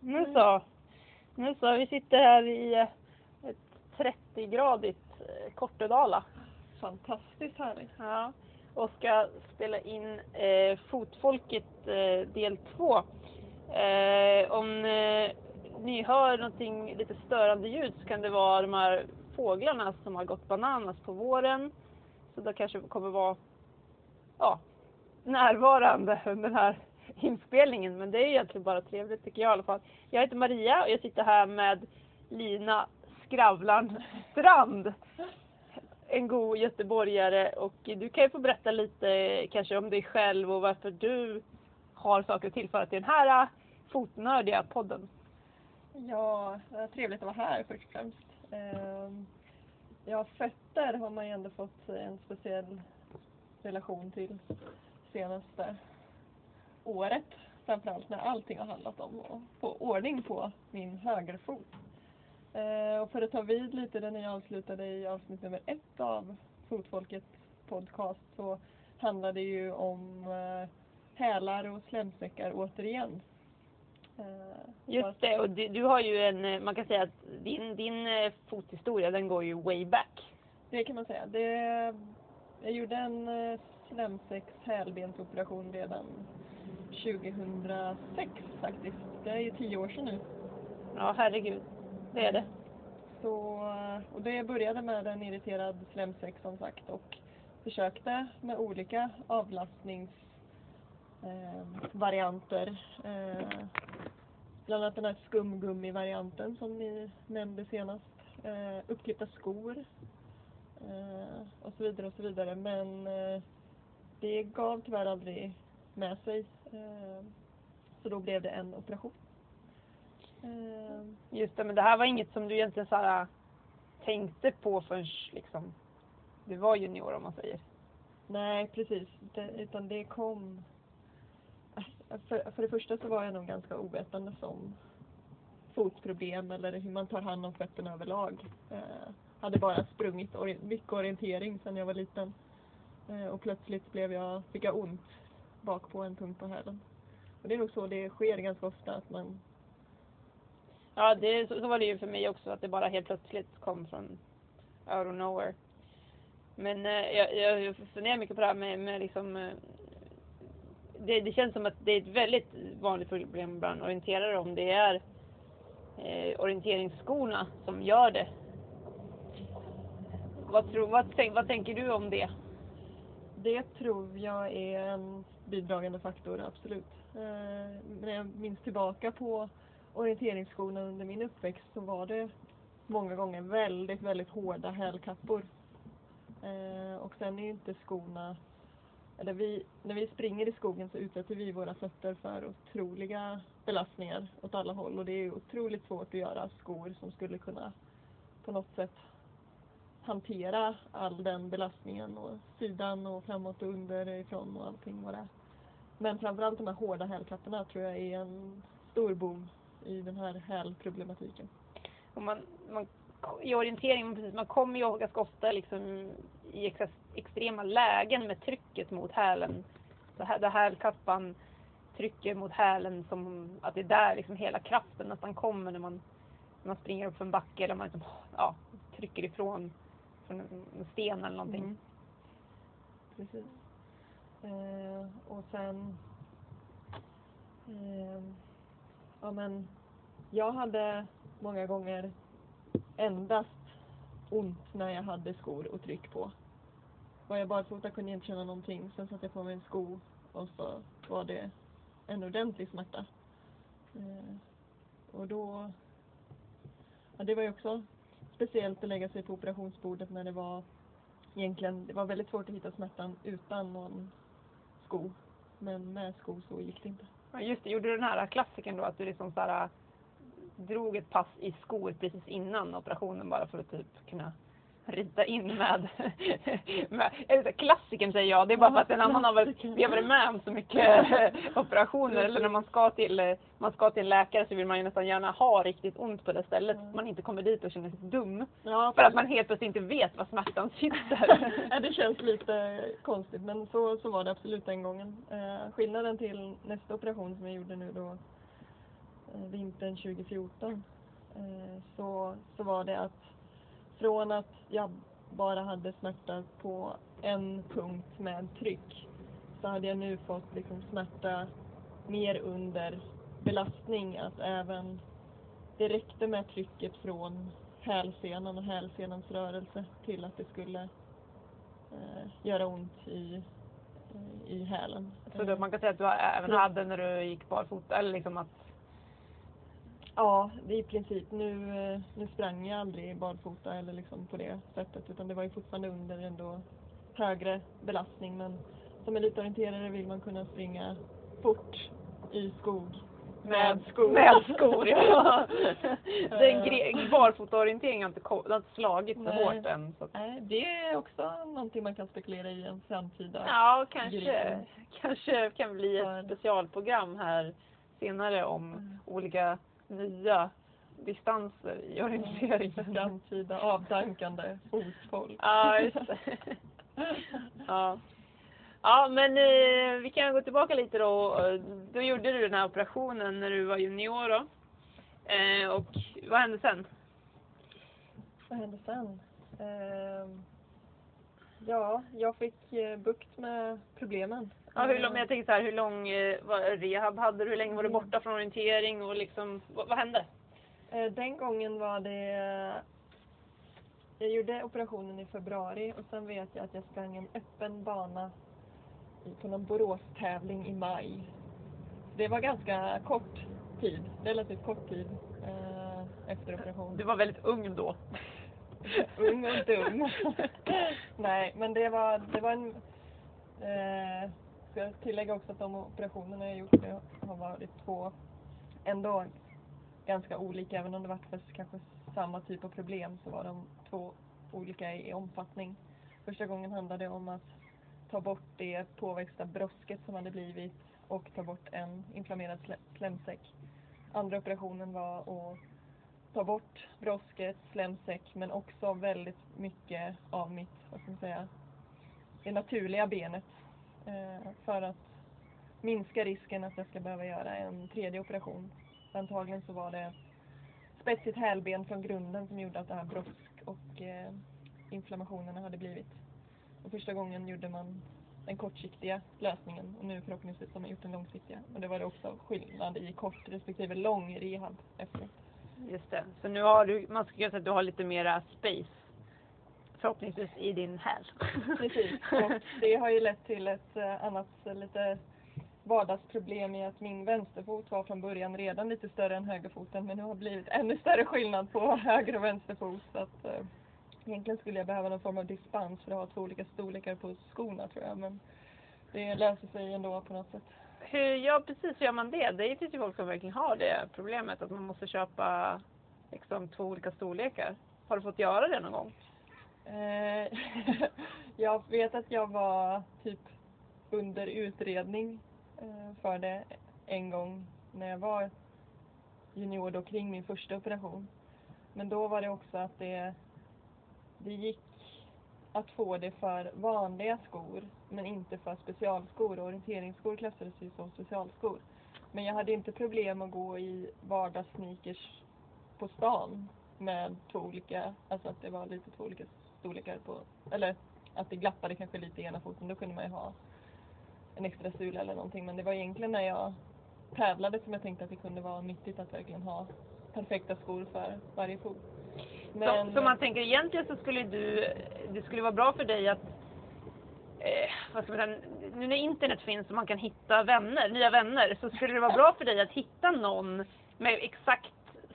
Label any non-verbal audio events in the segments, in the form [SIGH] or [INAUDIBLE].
Nu så. Nu så, vi sitter här i eh, ett 30-gradigt eh, Kortedala. Fantastiskt härligt. Ja. Och ska spela in eh, Fotfolket eh, del 2. Eh, om eh, ni hör någonting lite störande ljud så kan det vara de här fåglarna som har gått bananas på våren. Så det kanske kommer vara ja, närvarande under den här inspelningen. Men det är egentligen bara trevligt tycker jag i alla fall. Jag heter Maria och jag sitter här med Lina Skravlan Strand. En god göteborgare och du kan ju få berätta lite kanske om dig själv och varför du har saker att tillföra till den här fotnördiga podden. Ja, trevligt att vara här först och främst. Ehm, ja, fötter har man ju ändå fått en speciell relation till senaste året. Framförallt när allting har handlat om att få ordning på min högerfot. Eh, Och för att ta vid lite där ni avslutade i avsnitt nummer ett av Fotfolket podcast så handlar det ju om eh, hälar och slemsäckar återigen. Eh, Just det, och du, du har ju en, äh, man kan säga att din, din äh, fothistoria den går ju way back. Det kan man säga. Det, jag gjorde en eh, slemsäcks hälbensoperation redan 2006 faktiskt. Det är ju tio år sedan nu. Ja, herregud. Det är det. Så, och det började med en irriterad slemsäck som sagt och försökte med olika avlastningsvarianter. Eh, eh, bland annat den här skumgummi-varianten som ni nämnde senast. Eh, uppklippta skor. Eh, och så vidare och så vidare. Men eh, det gav tyvärr aldrig med sig. Eh, så då blev det en operation. Eh, Just det, men det här var inget som du egentligen så här, tänkte på förrän liksom, du var junior om man säger. Nej, precis. Det, utan det kom... För, för det första så var jag nog ganska ovetande som fotproblem eller hur man tar hand om fötterna överlag. Eh, hade bara sprungit ori- mycket orientering sedan jag var liten. Eh, och plötsligt blev jag, fick jag ont bak på en punkt på hälen. Och det är nog så det sker ganska ofta att man... Ja, det, så, så var det ju för mig också, att det bara helt plötsligt kom från out of nowhere. Men eh, jag, jag funderar mycket på det här med, med liksom, eh, det, det känns som att det är ett väldigt vanligt problem bland orienterare om det är eh, orienteringsskorna som gör det. Vad, tror, vad, tänk, vad tänker du om det? Det tror jag är en bidragande faktor, absolut. Eh, när jag minns tillbaka på orienteringsskorna under min uppväxt så var det många gånger väldigt, väldigt hårda hälkappor. Eh, och sen är ju inte skorna, eller vi, när vi springer i skogen så utsätter vi våra fötter för otroliga belastningar åt alla håll och det är otroligt svårt att göra skor som skulle kunna på något sätt hantera all den belastningen och sidan och framåt och underifrån och allting vad det är. Men framförallt de här hårda hälkapporna tror jag är en stor bov i den här hälproblematiken. Och man, man, I orientering, precis, man kommer ju ganska ofta liksom i ex, extrema lägen med trycket mot hälen. Så här, där hälkappan trycker mot hälen som att det är där liksom hela kraften nästan kommer när man, när man springer upp för en backe eller man liksom, ja, trycker ifrån en en sten eller någonting. Mm. Precis. Eh, och sen... Eh, ja men, jag hade många gånger endast ont när jag hade skor och tryck på. Var jag barfota kunde jag inte känna någonting. Sen satte jag på mig en sko och så var det en ordentlig smärta. Eh, och då... Ja, det var ju också speciellt att lägga sig på operationsbordet när det var egentligen, det var väldigt svårt att hitta smärtan utan någon sko. Men med sko så gick det inte. Ja, just det, gjorde du den här klassiken då att du liksom så här, äh, drog ett pass i skor precis innan operationen bara för att typ kunna rita in med, [LAUGHS] med klassiken säger jag, det är bara för att en annan har Klassiken. vi har varit med om så mycket [LAUGHS] operationer eller när man ska till man ska till en läkare så vill man ju nästan gärna ha riktigt ont på det stället att man inte kommer dit och känner sig dum Ja, för att man helt plötsligt inte vet var smärtan [LAUGHS] sitter. ja, det känns lite konstigt men så, så var det absolut den gången. Eh, skillnaden till nästa operation som jag gjorde nu då eh, vintern 2014 eh, så, så var det att från att jag bara hade smärta på en punkt med tryck så hade jag nu fått liksom smärta mer under belastning. Att även det räckte med trycket från hälsenan och hälsenans rörelse till att det skulle eh, göra ont i, i hälen. Så då, man kan säga att du även hade när du gick barfota eller liksom att Ja, i princip. Nu, nu sprang jag aldrig barfota eller liksom på det sättet utan det var ju fortfarande under ändå högre belastning men som elitorienterare vill man kunna springa fort i skog med skor. Med skor, ja. [LAUGHS] Den gre- barfotaorienteringen har inte, ko- har slagit så Nej. hårt än. Så. Nej, det är också någonting man kan spekulera i en framtida. Ja, kanske, kanske kan bli ett specialprogram här senare om Mm. olika nya distanser i orienteringen. Framtida [LAUGHS] avdankande fotfolk. Ja, just det. [LAUGHS] Ja. Ja, men eh, vi kan gå tillbaka lite då. Då gjorde du den här operationen när du var junior då. Eh, och vad hände sen? Vad hände sen? Ehm, ja, jag fick eh, bukt med problemen. Ja, hur lång, men jag tänker så här, hur lång eh, vad- rehab hade du? Hur länge var du Mm. borta från orientering och liksom, vad, vad hände? Eh, Den gången var det... Jag gjorde operationen i februari och sen vet jag att jag sprang en öppen bana i- på någon Borås-tävling i maj. Det var ganska kort tid, relativt kort tid eh, efter operation. Du var väldigt ung då. Ung och dum. [LAUGHS] Nej, men det var, det var en... Eh, ska jag tillägga också att de operationerna jag gjort det har varit två ändå ganska olika. Även om det varit för kanske samma typ av problem så var de två olika i, i omfattning. Första gången handlade det om att ta bort det påväxta brosket som hade blivit och ta bort en inflammerad slemsäck. Andra operationen var att ta bort brosket, slemsäck men också väldigt mycket av mitt, vad ska man säga, det naturliga benet. Eh, för att minska risken att jag ska behöva göra en tredje operation. Antagligen så var det spetsigt hälben från grunden som gjorde att det här brosk och eh, inflammationerna hade blivit. Och första gången gjorde man den kortsiktiga lösningen och nu förhoppningsvis har man gjort den långsiktiga. Och det var det också skillnad i kort respektive lång rehab efteråt. Just det. Så nu har du, man skulle kunna säga att du har lite mera space. Förhoppningsvis i din häl. [LAUGHS] Precis, och det har ju lett till ett eh, annat lite vardagsproblem i att min vänsterfot var från början redan lite större än högerfoten men nu har det blivit ännu större skillnad på [LAUGHS] höger och vänsterfot så att eh, egentligen skulle jag behöva någon form av dispens för att ha två olika storlekar på skorna tror jag men det löser sig ändå på något sätt. Hur, ja precis, hur gör man det? Det finns ju folk som verkligen har det problemet att man måste köpa liksom, två olika storlekar. Har du fått göra det någon gång? Eh, [LAUGHS] jag vet att jag var typ under utredning eh, för det en gång när jag var junior då kring min första operation. Men då var det också att det, det gick att få det för vanliga skor men inte för specialskor. Orienteringsskor klassades ju som specialskor. Men jag hade inte problem att gå i vardagssneakers på stan med två olika, alltså att det var lite två olika storlekar på, eller att det glappade kanske lite i ena foten. Då kunde man ju ha en extra sula eller någonting. Men det var egentligen när jag tävlade som jag tänkte att det kunde vara nyttigt att verkligen ha perfekta skor för varje fot. Så, så man tänker egentligen så skulle du, det skulle vara bra för dig att Eh, vad ska man säga, nu när internet finns och man kan hitta vänner, nya vänner, så skulle det vara bra för dig att hitta någon med exakt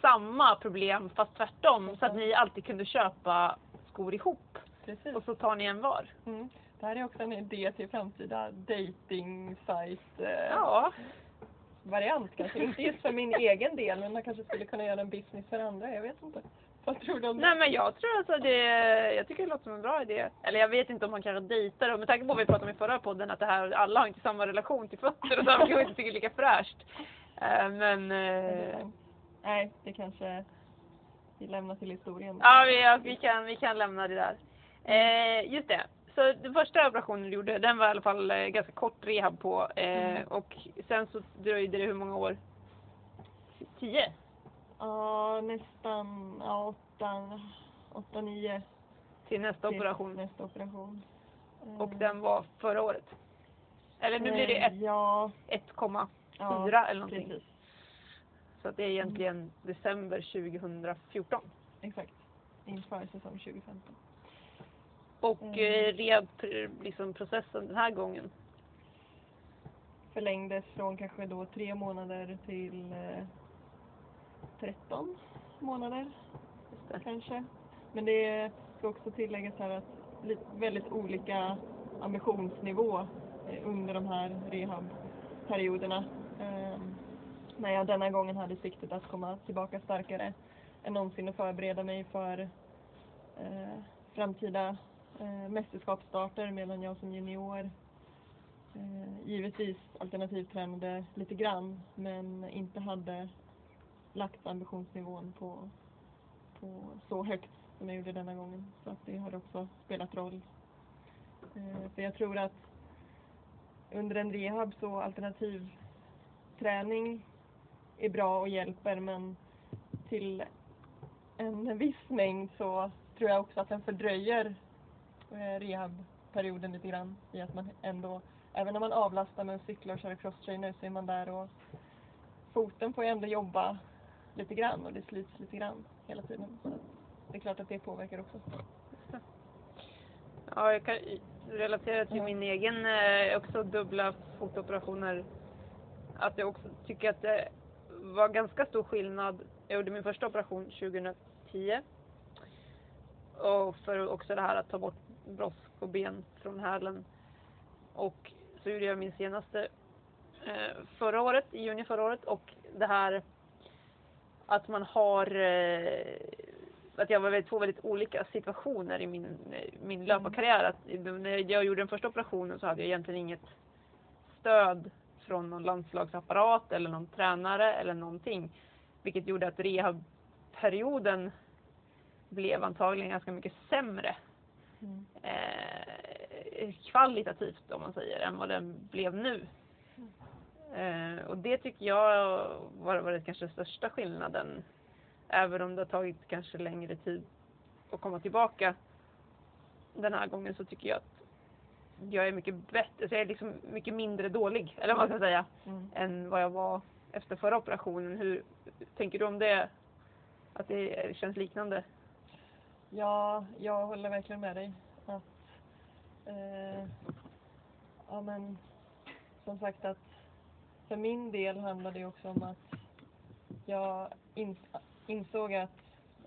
samma problem fast tvärtom så att ni alltid kunde köpa skor ihop Precis. och så tar ni en var. Mm. Det här är också en idé till framtida dating site eh, Ja, variant kanske. Inte just för min [LAUGHS] egen del men man kanske skulle kunna göra en business för andra. Jag vet inte. Vad tror du om det? nej men jag tror alltså det, jag tycker det låter som en bra idé. Eller jag vet inte om man kanske dejtar och med tanke på vad vi pratade om i förra podden att det här, alla har inte samma relation till fötter och så, kanske inte tycker lika fräscht. Eh, men eh, Nej, det kanske vi lämnar till historien. Ja, vi, ja, vi, kan, vi kan lämna det där. Eh, just det. Så den första operationen du gjorde, den var i alla fall eh, ganska kort rehab på. Eh, Mm. Och sen så dröjde det hur många år? Tio? Ja, nästan ja, åtta, åtta, nio Till nästa till operation. nästa operation. Och Eh, den var förra året? Eller nu blir det eh, ett- Ja, 1,4 ja eller någonting. precis. Så att det är egentligen december 2014. Exakt. Inför säsong 2015. Och Mm. eh, rehab, liksom processen den här gången. Förlängdes från kanske då tre månader till eh, 13 månader kanske. Men det ska också tilläggas här att väldigt olika ambitionsnivå eh, under de här rehabperioderna. Eh, när jag denna gången hade siktet att komma tillbaka starkare än någonsin och förbereda mig för eh, framtida eh, mästerskapsstarter medan jag som junior givetvis alternativtränade lite grann men inte hade lagt ambitionsnivån på, på så högt som jag gjorde denna gången. Så att det har också spelat roll. Eh, för jag tror att under en rehab så alternativträning är bra och hjälper men till en viss mängd så tror jag också att den fördröjer eh, rehabperioden lite grann i att man ändå, även när man avlastar med att cykla och köra crosstrainer så är man där och foten får ju ändå jobba lite grann och det slits lite grann hela tiden. Så det är klart att det påverkar också. Ja, jag kan relatera till min egen eh, också dubbla fotoperationer. Att jag också tycker att det var ganska stor skillnad. Jag gjorde min första operation 2010. Och för också det här att ta bort brosk och ben från hälen. Och så gjorde jag min senaste eh, förra året, i juni förra året. Och det här att man har eh, att jag var i två väldigt olika situationer i min, min löparkarriär. Att när jag gjorde den första operationen så hade jag egentligen inget stöd från någon landslagsapparat eller någon tränare eller någonting. Vilket gjorde att rehabperioden blev antagligen ganska mycket sämre Mm. eh, kvalitativt om man säger än vad den blev nu. Eh, och det tycker jag var, var det kanske största skillnaden. Även om det har tagit kanske längre tid att komma tillbaka den här gången så tycker jag att jag är mycket bättre, så jag är liksom mycket mindre dålig, eller vad man ska säga, Mm. än vad jag var efter förra operationen. Hur tänker du om det? Att det känns liknande? Ja, jag håller verkligen med dig. Att, eh, ja men, som sagt att för min del handlar det också om att jag ins- insåg att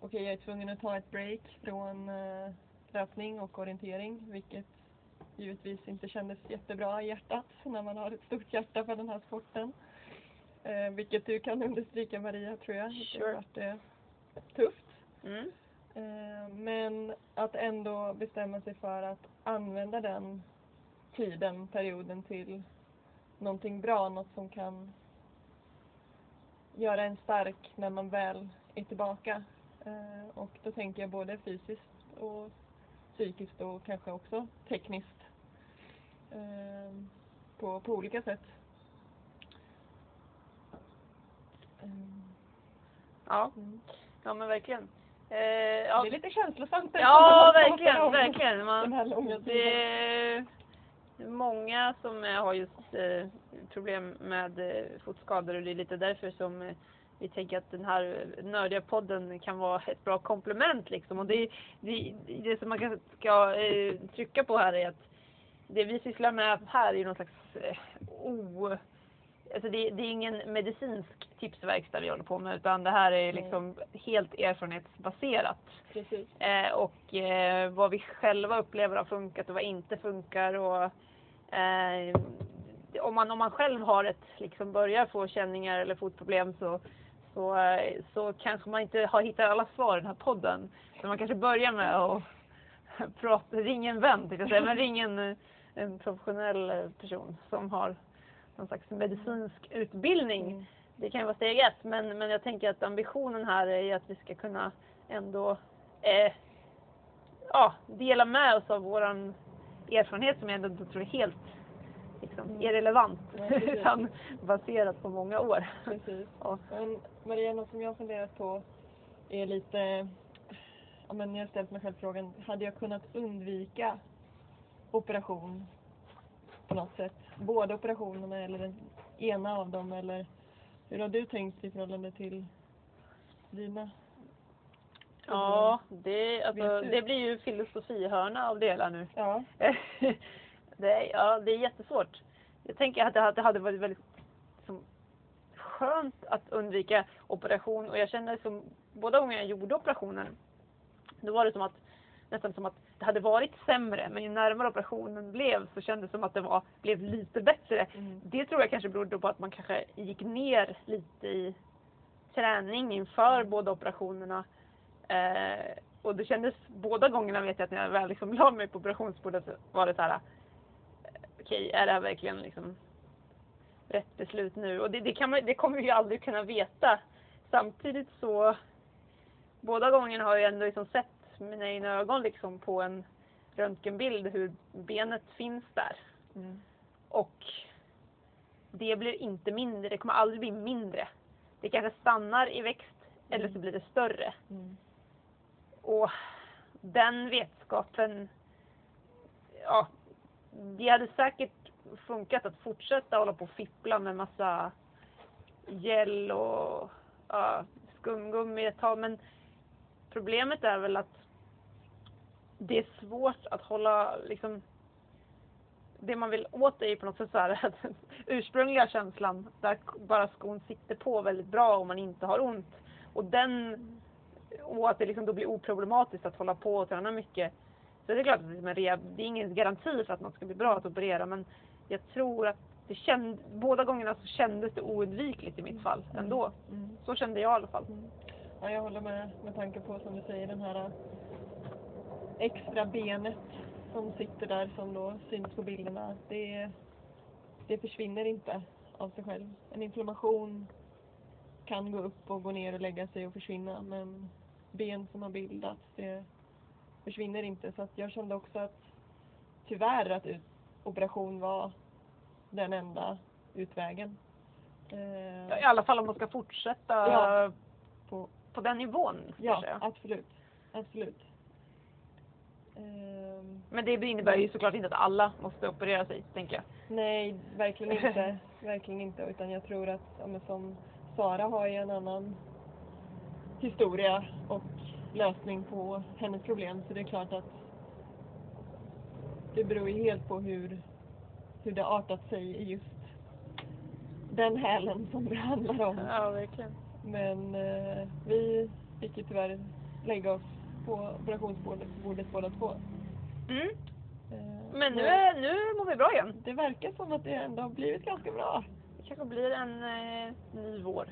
okej, jag är tvungen att ta ett break från eh, löpning och orientering, vilket givetvis inte kändes jättebra i hjärtat när man har ett stort hjärta för den här sporten. Eh, vilket du kan understryka Maria, tror jag. Det Sure. har varit eh, tufft. Mm. Eh, Men att ändå bestämma sig för att använda den tiden, perioden till någonting bra, något som kan göra en stark när man väl är tillbaka. Eh, Och då tänker jag både fysiskt och psykiskt och kanske också tekniskt. Eh, På, på olika sätt. Eh, Ja, mm. ja men verkligen. Eh, ja. Det är lite känslosamt. Ja, verkligen, verkligen. Man, det många som eh, har just eh, problem med eh, fotskador och det är lite därför som eh, vi tänker att den här eh, nördiga podden kan vara ett bra komplement liksom. Och det, det, det som man kan, ska eh, trycka på här är att det vi sysslar med här är någon slags eh, o... Alltså det, det är ingen medicinsk tipsverkstad vi håller på med utan det här är liksom helt erfarenhetsbaserat. Precis. Eh, och eh, vad vi själva upplever har funkat och vad inte funkar. Och, eh, om, man, om man själv har ett, liksom börjar få känningar eller fotproblem så, så, eh, så kanske man inte har hittat alla svar i den här podden. Så man kanske börjar med att [LAUGHS] prata, ring en vän jag säga, men ring en, en professionell person som har någon slags medicinsk utbildning Mm. det kan ju vara steg ett, men, men jag tänker att ambitionen här är att vi ska kunna ändå eh, ja, dela med oss av våran erfarenhet som jag ändå tror är helt liksom Mm. irrelevant Ja, utan baserat på många år. Precis. Ja. Men Maria, något som jag har funderat på är lite, ja men jag har ställt mig själv frågan, hade jag kunnat undvika operation på något sätt? Båda operationerna eller den ena av dem eller hur har du tänkt i förhållande till dina? Ja, det, alltså, det blir ju filosofihörna av det hela nu. Ja. [LAUGHS] det, ja, det är jättesvårt. Jag tänker att det hade- varit väldigt liksom, skönt att undvika operation och jag känner som båda gånger jag gjorde operationen då var det som att nästan som att det hade varit sämre men ju närmare operationen blev så kändes det som att det var, blev lite bättre. Mm. Det tror jag kanske berodde på att man kanske gick ner lite i träning inför båda operationerna. Eh, och det kändes båda gångerna vet jag att när jag väl liksom [LAUGHS] la mig på operationsbordet så var det så här. eh, Okej, är det här verkligen liksom rätt beslut nu? Och det, det, kan man, det kommer vi ju aldrig kunna veta. Samtidigt så båda gångerna har jag ändå liksom sett mina egna ögon liksom på en röntgenbild hur benet finns där. Mm. Och det blir inte mindre, det kommer aldrig bli mindre. Det kanske stannar i växt eller så blir det större. Mm. Och den vetskapen, ja, det hade säkert funkat att fortsätta hålla på och fippla med massa gel och ja, skumgummi ett tag. Men problemet är väl att det är svårt att hålla liksom det man vill åt är ju på något sätt så här [LAUGHS] att ursprungliga känslan där bara skon sitter på väldigt bra och man inte har ont. Och den och att det liksom då blir oproblematiskt att hålla på och träna mycket. Så det är klart att det är, med rehab, det är ingen garanti för att något ska bli bra att operera men jag tror att det känd, båda gångerna så kändes det oundvikligt i mitt fall ändå. Mm. Så kände jag i alla fall. Ja, jag håller med med tanke på som du säger den här extra benet som sitter där som då syns på bilderna. Det, det försvinner inte av sig själv. En inflammation kan gå upp och gå ner och lägga sig och försvinna men ben som har bildats det försvinner inte så jag kände också att tyvärr att operation var den enda utvägen. Eh, I alla fall om man ska fortsätta Ja. på, på den nivån. ja, absolut. Absolut. Ehm, Men det innebär ju såklart inte att alla måste operera sig, tänker jag. nej, verkligen [LAUGHS] inte. verkligen inte. Utan jag tror att, ja, som Sara har ju en annan historia och lösning på hennes problem. Så det är klart att det beror ju helt på hur, hur det artat sig i just den hälen som det handlar om. Ja, verkligen. Men eh, vi fick ju tyvärr lägga oss på operationsbordet bordet båda två. Mm. Eh, Men nu, nu mår vi bra igen. Det verkar som att det ändå har blivit ganska bra. Det kanske blir en eh, ny vår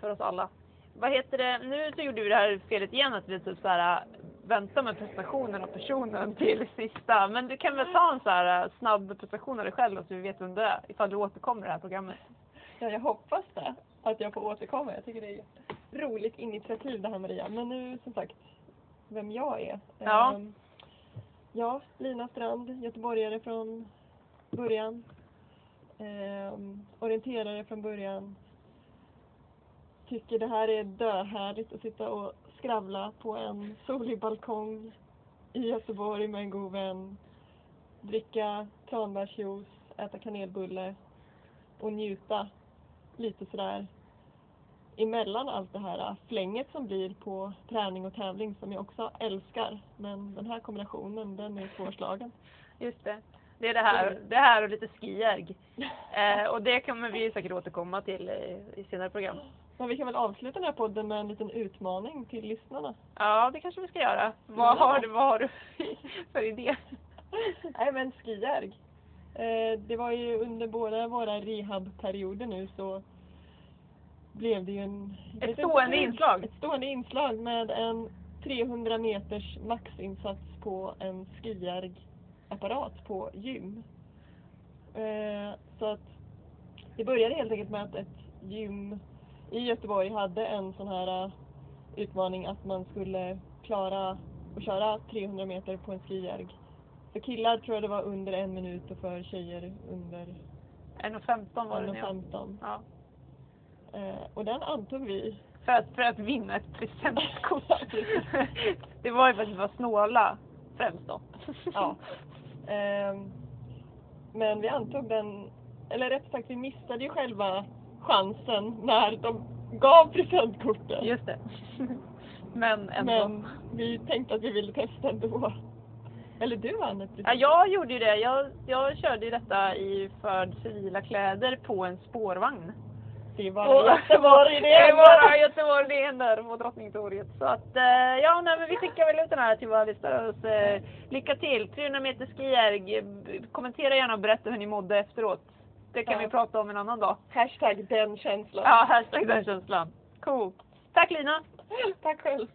för oss alla. Vad heter det, nu så gjorde vi det här felet igen att vi typ så här äh, vänta med presentationen av personen [LAUGHS] till sista. Men du kan väl ta en så här äh, snabb presentation av dig själv så vi vet vem du är ifall du återkommer i det här programmet. Ja, jag hoppas det. Att jag får återkomma. Jag tycker det är ett roligt initiativ det här Maria. Men nu som sagt, vem jag är. Ja. Ehm, ja, Lina Strand, göteborgare från början. Ehm, orienterare från början. Tycker det här är döhärligt att sitta och skravla på en solig balkong i Göteborg med en god vän. Dricka tranbärsjuice, äta kanelbulle och njuta lite sådär emellan allt det här flänget som blir på träning och tävling som jag också älskar. Men den här kombinationen den är svårslagen. Just det. Det är det här, det här och lite skijärg. [LAUGHS] Eh, och det kommer vi säkert återkomma till eh, i senare program. Men vi kan väl avsluta den här podden med en liten utmaning till lyssnarna. Ja, det kanske vi ska göra. Vad har du, vad har du [LAUGHS] för idé? [LAUGHS] Nej men skijärg. Eh, det var ju under båda våra rehabperioder nu så blev det ju en... Ett stående inte, inslag. Ett stående inslag med en 300 meters maxinsats på en skijärgapparat på gym. Eh, så att det började helt enkelt med att ett gym i Göteborg hade en sån här eh, utmaning att man skulle klara att köra 300 meter på en skijärg För killar tror jag det var under en minut och för tjejer under 1.15 var det när jag... 1.15. Ja. Eh, och den antog vi. För att, för att vinna ett presentkort. [LAUGHS] det var ju för att vi var snåla främst då. [LAUGHS] Ja. Ehm, men vi antog den, eller rätt sagt vi missade ju själva chansen när de gav presentkorten. Just det. Men ändå. Men vi tänkte att vi ville testa ändå. Eller du vann ett Ja, jag gjorde ju det. Jag, jag körde ju detta i för civila kläder på en spårvagn. Var Och- Göteborg det Det var Göteborg det är [LAUGHS] där på Drottningtorget. Så att, eh, ja nej, men vi skickar väl ut den här till våra lyssnare. eh, Lycka till! 300 meter skijärg. Kommentera gärna och berätta hur ni mådde efteråt. Det kan Ja. vi prata om en annan dag. Hashtag den känslan. Ja, hashtag den känslan. Coolt. Tack Lina! Tack själv.